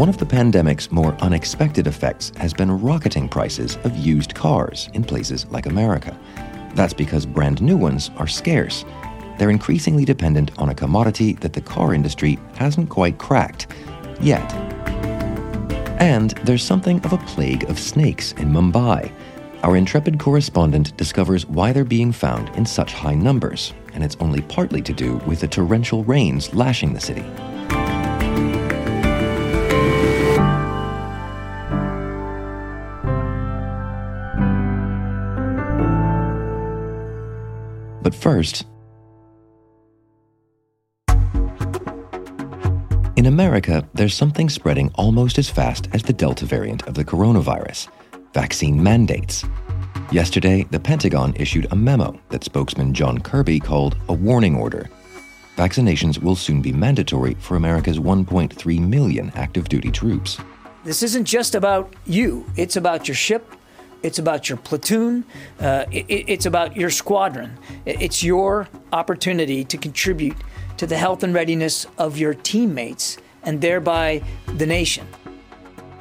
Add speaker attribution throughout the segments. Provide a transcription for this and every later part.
Speaker 1: One of the pandemic's more unexpected effects has been rocketing prices of used cars in places like America. That's because brand new ones are scarce. They're increasingly dependent on a commodity that the car industry hasn't quite cracked yet. And there's something of a plague of snakes in Mumbai. Our intrepid correspondent discovers why they're being found in such high numbers, and it's only partly to do with the torrential rains lashing the city. First, in America, there's something spreading almost as fast as the Delta variant of the coronavirus vaccine mandates. Yesterday, the Pentagon issued a memo that spokesman John Kirby called a warning order. Vaccinations will soon be mandatory for America's 1.3 million active duty troops.
Speaker 2: This isn't just about you, it's about your ship, it's about your platoon. Uh, it, it's about your squadron. It's your opportunity to contribute to the health and readiness of your teammates and thereby the nation.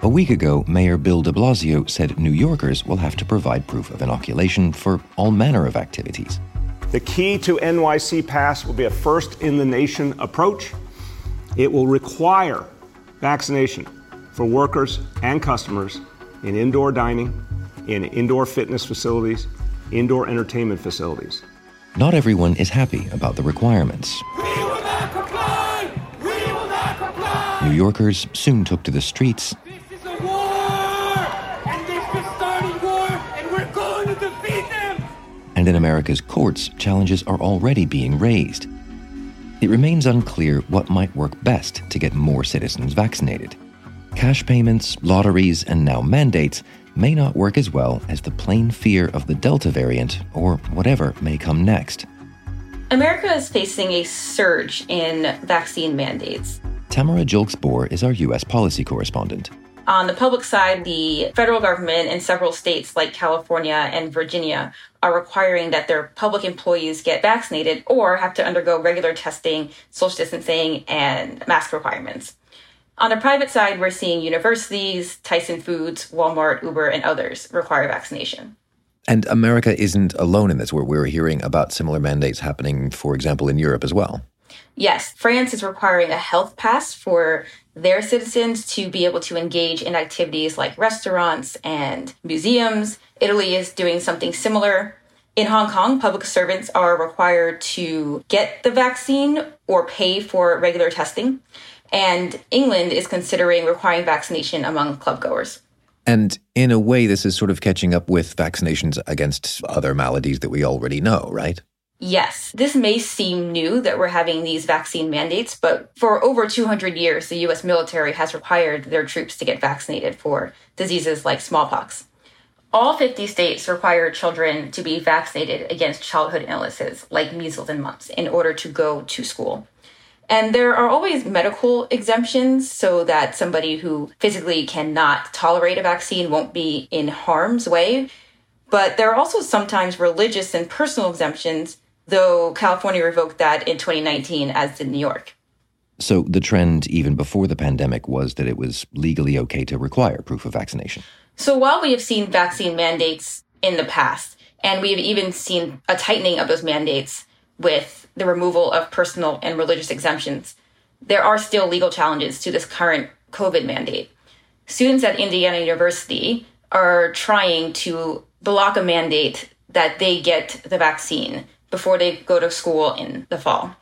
Speaker 1: A week ago, Mayor Bill de Blasio said New Yorkers will have to provide proof of inoculation for all manner of activities.
Speaker 3: The key to NYC Pass will be a first in the nation approach. It will require vaccination for workers and customers in indoor dining, in indoor fitness facilities, indoor entertainment facilities.
Speaker 1: Not everyone is happy about the requirements. New Yorkers soon took to the streets.
Speaker 4: This is a war! And they're just starting war, and we're going to defeat them!
Speaker 1: And in America's courts, challenges are already being raised. It remains unclear what might work best to get more citizens vaccinated. Cash payments, lotteries, and now mandates may not work as well as the plain fear of the Delta variant or whatever may come next.
Speaker 5: America is facing a surge in vaccine mandates.
Speaker 1: Tamara Gilkes Borr is our U.S. policy correspondent.
Speaker 5: On the public side, the federal government and several states like California and Virginia are requiring that their public employees get vaccinated or have to undergo regular testing, social distancing, and mask requirements. On the private side, we're seeing universities, Tyson Foods, Walmart, Uber, and others require vaccination.
Speaker 1: And America isn't alone in this, where we're hearing about similar mandates happening, for example, in Europe as well.
Speaker 5: Yes, France is requiring a health pass for their citizens to be able to engage in activities like restaurants and museums. Italy is doing something similar. In Hong Kong, public servants are required to get the vaccine or pay for regular testing. And England is considering requiring vaccination among clubgoers.
Speaker 1: And in a way, this is sort of catching up with vaccinations against other maladies that we already know, right?
Speaker 5: Yes, this may seem new that we're having these vaccine mandates, but for over 200 years, the US military has required their troops to get vaccinated for diseases like smallpox. All 50 states require children to be vaccinated against childhood illnesses like measles and mumps in order to go to school. And there are always medical exemptions so that somebody who physically cannot tolerate a vaccine won't be in harm's way. But there are also sometimes religious and personal exemptions, though California revoked that in 2019, as did New York.
Speaker 1: So the trend, even before the pandemic, was that it was legally okay to require proof of vaccination.
Speaker 5: So while we have seen vaccine mandates in the past, and we have even seen a tightening of those mandates with the removal of personal and religious exemptions, there are still legal challenges to this current COVID mandate. Students at Indiana University are trying to block a mandate that they get the vaccine before they go to school in the fall.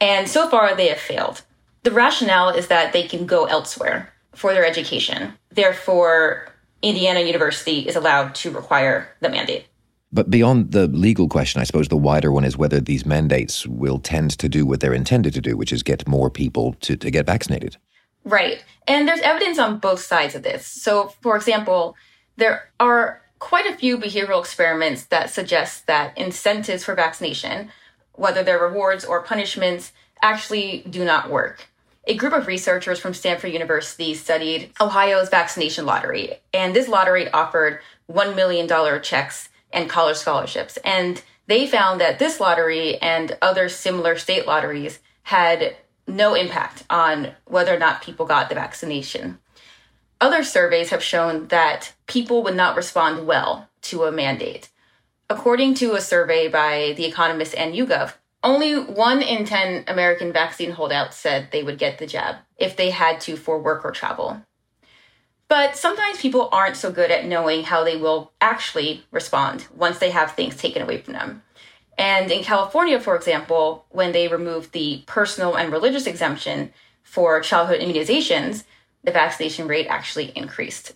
Speaker 5: And so far, they have failed. The rationale is that they can go elsewhere for their education. Therefore, Indiana University is allowed to require the mandate.
Speaker 1: But beyond the legal question, I suppose the wider one is whether these mandates will tend to do what they're intended to do, which is get more people to, to get vaccinated.
Speaker 5: Right. And there's evidence on both sides of this. So, for example, there are quite a few behavioral experiments that suggest that incentives for vaccination, whether they're rewards or punishments, actually do not work. A group of researchers from Stanford University studied Ohio's vaccination lottery, and this lottery offered $1 million checks and college scholarships. And they found that this lottery and other similar state lotteries had no impact on whether or not people got the vaccination. Other surveys have shown that people would not respond well to a mandate. According to a survey by The Economist and YouGov, only one in 10 American vaccine holdouts said they would get the jab if they had to for work or travel. But sometimes people aren't so good at knowing how they will actually respond once they have things taken away from them. And in California, for example, when they removed the personal and religious exemption for childhood immunizations, the vaccination rate actually increased.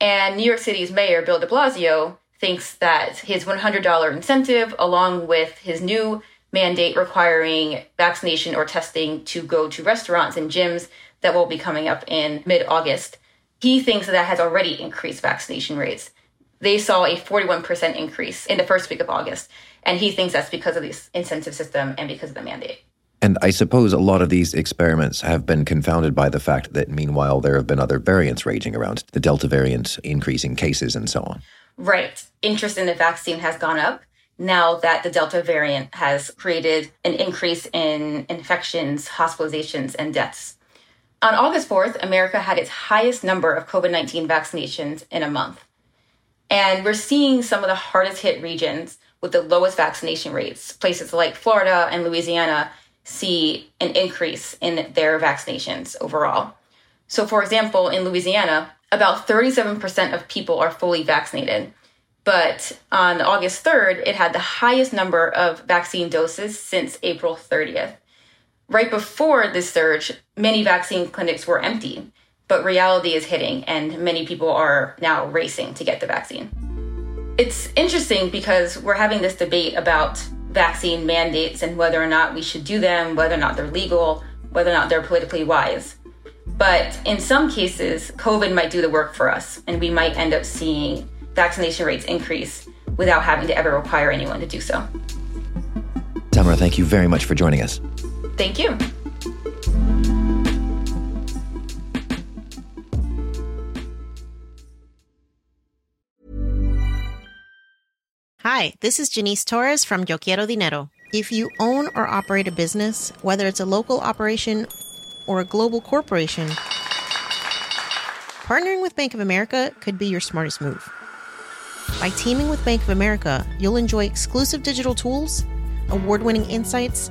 Speaker 5: And New York City's mayor, Bill de Blasio, thinks that his $100 incentive, along with his new mandate requiring vaccination or testing to go to restaurants and gyms that will be coming up in mid August, he thinks that, that has already increased vaccination rates. They saw a 41% increase in the first week of August, and he thinks that's because of this incentive system and because of the mandate.
Speaker 1: And I suppose a lot of these experiments have been confounded by the fact that meanwhile there have been other variants raging around, the Delta variant increasing cases and so on.
Speaker 5: Right. Interest in the vaccine has gone up now that the Delta variant has created an increase in infections, hospitalizations, and deaths. On August 4th, America had its highest number of COVID 19 vaccinations in a month. And we're seeing some of the hardest hit regions with the lowest vaccination rates, places like Florida and Louisiana, see an increase in their vaccinations overall. So, for example, in Louisiana, about 37% of people are fully vaccinated. But on August 3rd, it had the highest number of vaccine doses since April 30th. Right before this surge, many vaccine clinics were empty, but reality is hitting, and many people are now racing to get the vaccine. It's interesting because we're having this debate about vaccine mandates and whether or not we should do them, whether or not they're legal, whether or not they're politically wise. But in some cases, COVID might do the work for us, and we might end up seeing vaccination rates increase without having to ever require anyone to do so.
Speaker 1: Tamara, thank you very much for joining us.
Speaker 5: Thank you.
Speaker 6: Hi, this is Janice Torres from Yo Quiero Dinero. If you own or operate a business, whether it's a local operation or a global corporation, partnering with Bank of America could be your smartest move. By teaming with Bank of America, you'll enjoy exclusive digital tools, award winning insights,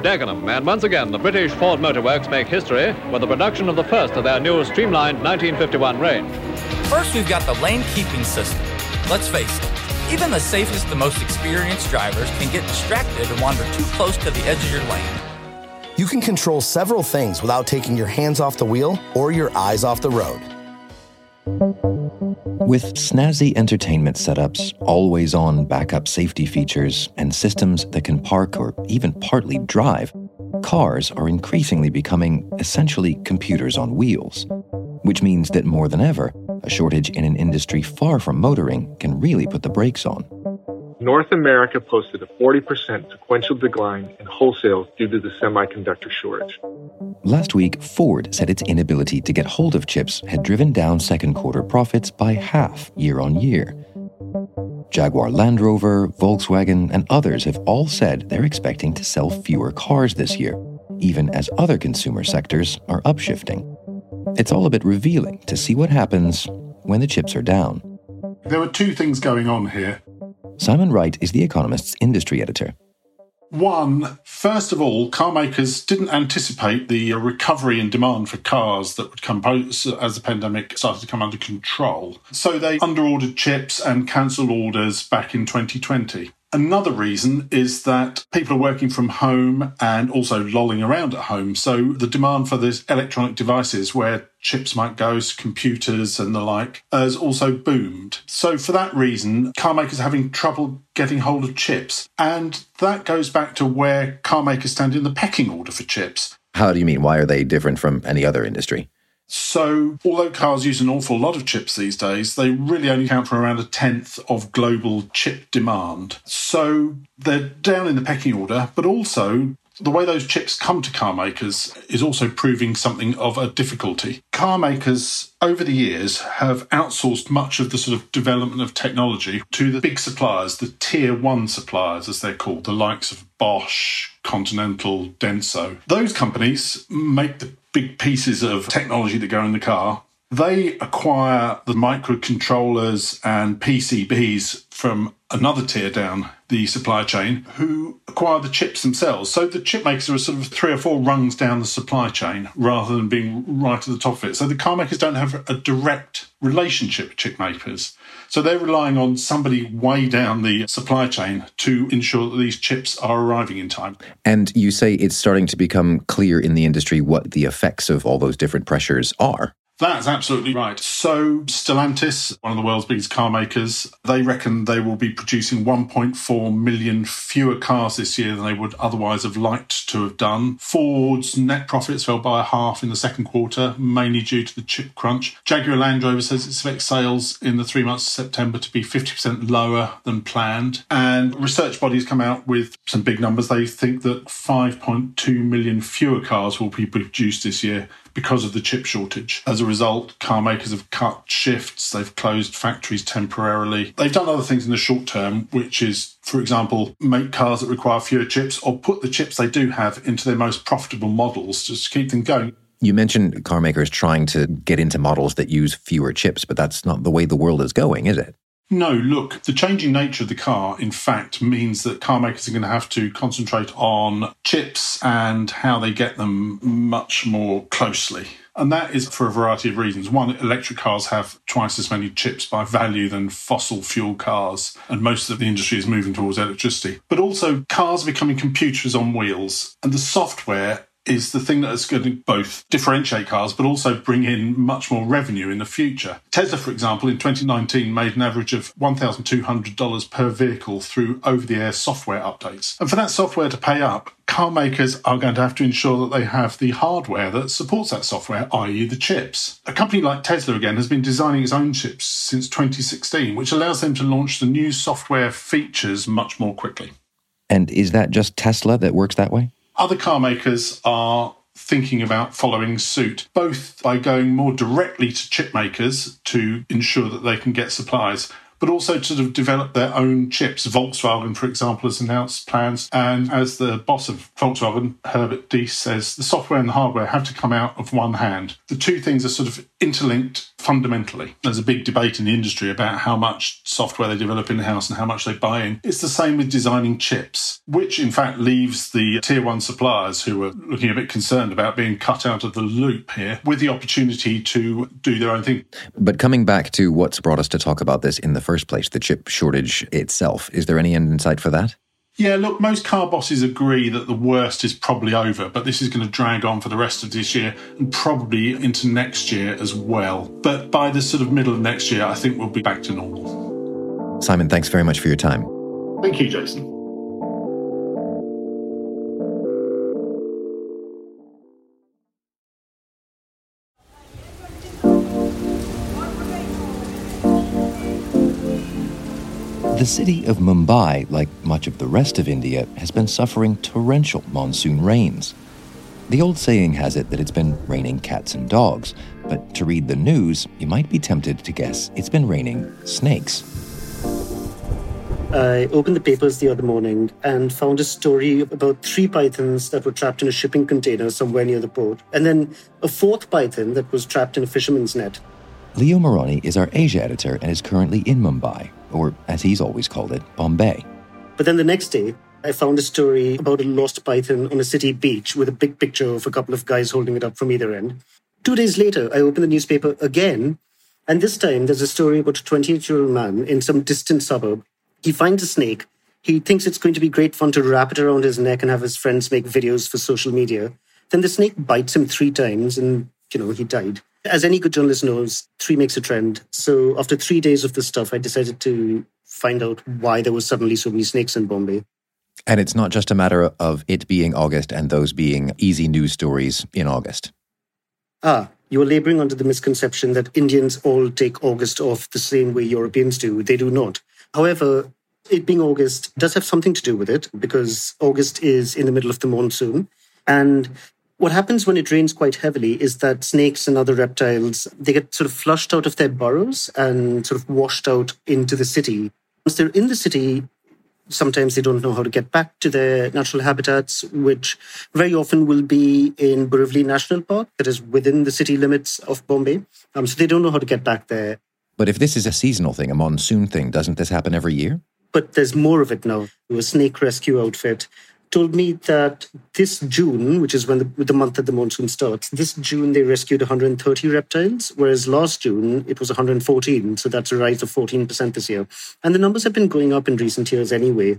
Speaker 7: Dagenham, and once again, the British Ford Motor Works make history with the production of the first of their new streamlined 1951 range.
Speaker 8: First, we've got the lane keeping system. Let's face it, even the safest, the most experienced drivers can get distracted and wander too close to the edge of your lane.
Speaker 9: You can control several things without taking your hands off the wheel or your eyes off the road.
Speaker 1: With snazzy entertainment setups, always on backup safety features, and systems that can park or even partly drive, cars are increasingly becoming essentially computers on wheels. Which means that more than ever, a shortage in an industry far from motoring can really put the brakes on.
Speaker 10: North America posted a 40% sequential decline in wholesales due to the semiconductor shortage.
Speaker 1: Last week, Ford said its inability to get hold of chips had driven down second quarter profits by half year on year. Jaguar Land Rover, Volkswagen, and others have all said they're expecting to sell fewer cars this year, even as other consumer sectors are upshifting. It's all a bit revealing to see what happens when the chips are down.
Speaker 11: There were two things going on here.
Speaker 1: Simon Wright is The Economist's industry editor.
Speaker 11: One, first of all, car makers didn't anticipate the recovery in demand for cars that would come as the pandemic started to come under control. So they underordered chips and cancelled orders back in 2020. Another reason is that people are working from home and also lolling around at home. So the demand for these electronic devices where chips might go, computers and the like, has also boomed. So for that reason, car makers are having trouble getting hold of chips. And that goes back to where car makers stand in the pecking order for chips.
Speaker 1: How do you mean? Why are they different from any other industry?
Speaker 11: So, although cars use an awful lot of chips these days, they really only account for around a tenth of global chip demand. So, they're down in the pecking order, but also the way those chips come to car makers is also proving something of a difficulty. Car makers over the years have outsourced much of the sort of development of technology to the big suppliers, the tier one suppliers, as they're called, the likes of Bosch, Continental, Denso. Those companies make the big pieces of technology that go in the car. They acquire the microcontrollers and PCBs from another tier down the supply chain who acquire the chips themselves. So the chip makers are sort of three or four rungs down the supply chain rather than being right at the top of it. So the car makers don't have a direct relationship with chip makers. So they're relying on somebody way down the supply chain to ensure that these chips are arriving in time.
Speaker 1: And you say it's starting to become clear in the industry what the effects of all those different pressures are.
Speaker 11: That's absolutely right. So, Stellantis, one of the world's biggest car makers, they reckon they will be producing 1.4 million fewer cars this year than they would otherwise have liked to have done. Ford's net profits fell by a half in the second quarter, mainly due to the chip crunch. Jaguar Land Rover says it expects sales in the three months of September to be 50% lower than planned. And research bodies come out with some big numbers. They think that 5.2 million fewer cars will be produced this year because of the chip shortage. As a result, car makers have cut shifts, they've closed factories temporarily. They've done other things in the short term, which is, for example, make cars that require fewer chips or put the chips they do have into their most profitable models just to keep them going.
Speaker 1: You mentioned car makers trying to get into models that use fewer chips, but that's not the way the world is going, is it?
Speaker 11: No, look, the changing nature of the car, in fact, means that car makers are going to have to concentrate on chips and how they get them much more closely. And that is for a variety of reasons. One, electric cars have twice as many chips by value than fossil fuel cars, and most of the industry is moving towards electricity. But also, cars are becoming computers on wheels, and the software is the thing that is going to both differentiate cars but also bring in much more revenue in the future. Tesla, for example, in 2019 made an average of $1,200 per vehicle through over the air software updates. And for that software to pay up, car makers are going to have to ensure that they have the hardware that supports that software, i.e., the chips. A company like Tesla, again, has been designing its own chips since 2016, which allows them to launch the new software features much more quickly.
Speaker 1: And is that just Tesla that works that way?
Speaker 11: Other car makers are thinking about following suit, both by going more directly to chip makers to ensure that they can get supplies, but also to sort of develop their own chips. Volkswagen, for example, has announced plans. And as the boss of Volkswagen, Herbert Diess, says, the software and the hardware have to come out of one hand. The two things are sort of interlinked fundamentally. There's a big debate in the industry about how much software they develop in house and how much they buy in. It's the same with designing chips, which in fact leaves the tier one suppliers who are looking a bit concerned about being cut out of the loop here with the opportunity to do their own thing.
Speaker 1: But coming back to what's brought us to talk about this in the first place, the chip shortage itself, is there any end in sight for that?
Speaker 11: Yeah, look, most car bosses agree that the worst is probably over, but this is going to drag on for the rest of this year and probably into next year as well. But by the sort of middle of next year, I think we'll be back to normal.
Speaker 1: Simon, thanks very much for your time.
Speaker 11: Thank you, Jason.
Speaker 1: The city of Mumbai, like much of the rest of India, has been suffering torrential monsoon rains. The old saying has it that it's been raining cats and dogs, but to read the news, you might be tempted to guess it's been raining snakes.
Speaker 12: I opened the papers the other morning and found a story about three pythons that were trapped in a shipping container somewhere near the port, and then a fourth python that was trapped in a fisherman's net.
Speaker 1: Leo Mirani is our Asia editor and is currently in Mumbai, or as he's always called it, Bombay.
Speaker 12: But then the next day, I found a story about a lost python on a city beach with a big picture of a couple of guys holding it up from either end. Two days later, I opened the newspaper again, and this time there's a story about a 28 year old man in some distant suburb he finds a snake. He thinks it's going to be great fun to wrap it around his neck and have his friends make videos for social media. Then the snake bites him three times and, you know, he died. As any good journalist knows, three makes a trend. So after three days of this stuff, I decided to find out why there were suddenly so many snakes in Bombay.
Speaker 1: And it's not just a matter of it being August and those being easy news stories in August.
Speaker 12: Ah, you are laboring under the misconception that Indians all take August off the same way Europeans do. They do not. However, it being August does have something to do with it because August is in the middle of the monsoon. And what happens when it rains quite heavily is that snakes and other reptiles they get sort of flushed out of their burrows and sort of washed out into the city. Once they're in the city, sometimes they don't know how to get back to their natural habitats, which very often will be in Borivali National Park, that is within the city limits of Bombay. Um, so they don't know how to get back there.
Speaker 1: But if this is a seasonal thing, a monsoon thing, doesn't this happen every year?
Speaker 12: But there's more of it now. A snake rescue outfit told me that this June, which is when the, the month that the monsoon starts, this June they rescued 130 reptiles, whereas last June it was 114. So that's a rise of 14% this year. And the numbers have been going up in recent years anyway.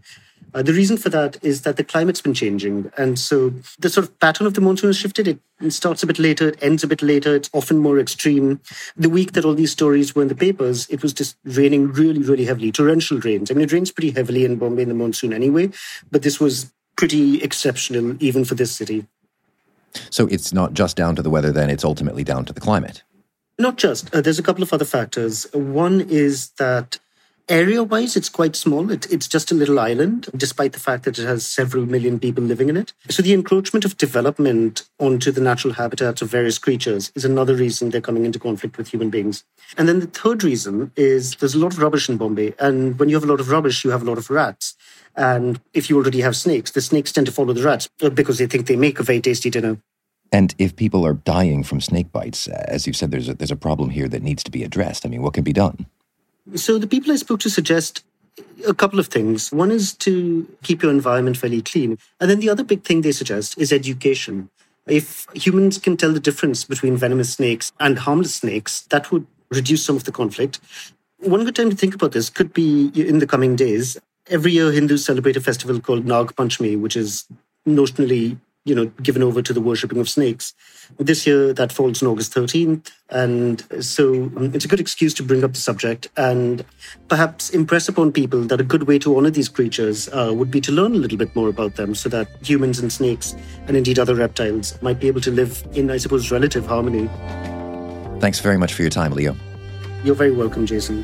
Speaker 12: Uh, the reason for that is that the climate's been changing. And so the sort of pattern of the monsoon has shifted. It, starts a bit later, it ends a bit later. It's often more extreme. The week that all these stories were in the papers, it was just raining really, really heavily, torrential rains. I mean, it rains pretty heavily in Bombay in the monsoon anyway, but this was pretty exceptional even for this city.
Speaker 1: So it's not just down to the weather, then, it's ultimately down to the climate.
Speaker 12: Not just. Uh, there's a couple of other factors. One is that area wise, it's quite small. It, it's just a little island, despite the fact that it has several million people living in it. So the encroachment of development onto the natural habitats of various creatures is another reason they're coming into conflict with human beings. And then the third reason is there's a lot of rubbish in Bombay. And when you have a lot of rubbish, you have a lot of rats. And if you already have snakes, the snakes tend to follow the rats uh, because they think they make a very tasty dinner.
Speaker 1: And if people are dying from snake bites, as you've said, there's a, there's a problem here that needs to be addressed. I mean, what can be done?
Speaker 12: So the people I spoke to suggest a couple of things. One is to keep your environment fairly clean. And then the other big thing they suggest is education. If humans can tell the difference between venomous snakes and harmless snakes, that would reduce some of the conflict. One good time to think about this could be in the coming days. Every year, Hindus celebrate a festival called Nag Panchami, which is notionally you know, given over to the worshipping of snakes. This year, that falls on August 13th. And so um, it's a good excuse to bring up the subject and perhaps impress upon people that a good way to honor these creatures uh, would be to learn a little bit more about them so that humans and snakes, and indeed other reptiles, might be able to live in, I suppose, relative harmony.
Speaker 1: Thanks very much for your time, Leo.
Speaker 12: You're very welcome, Jason.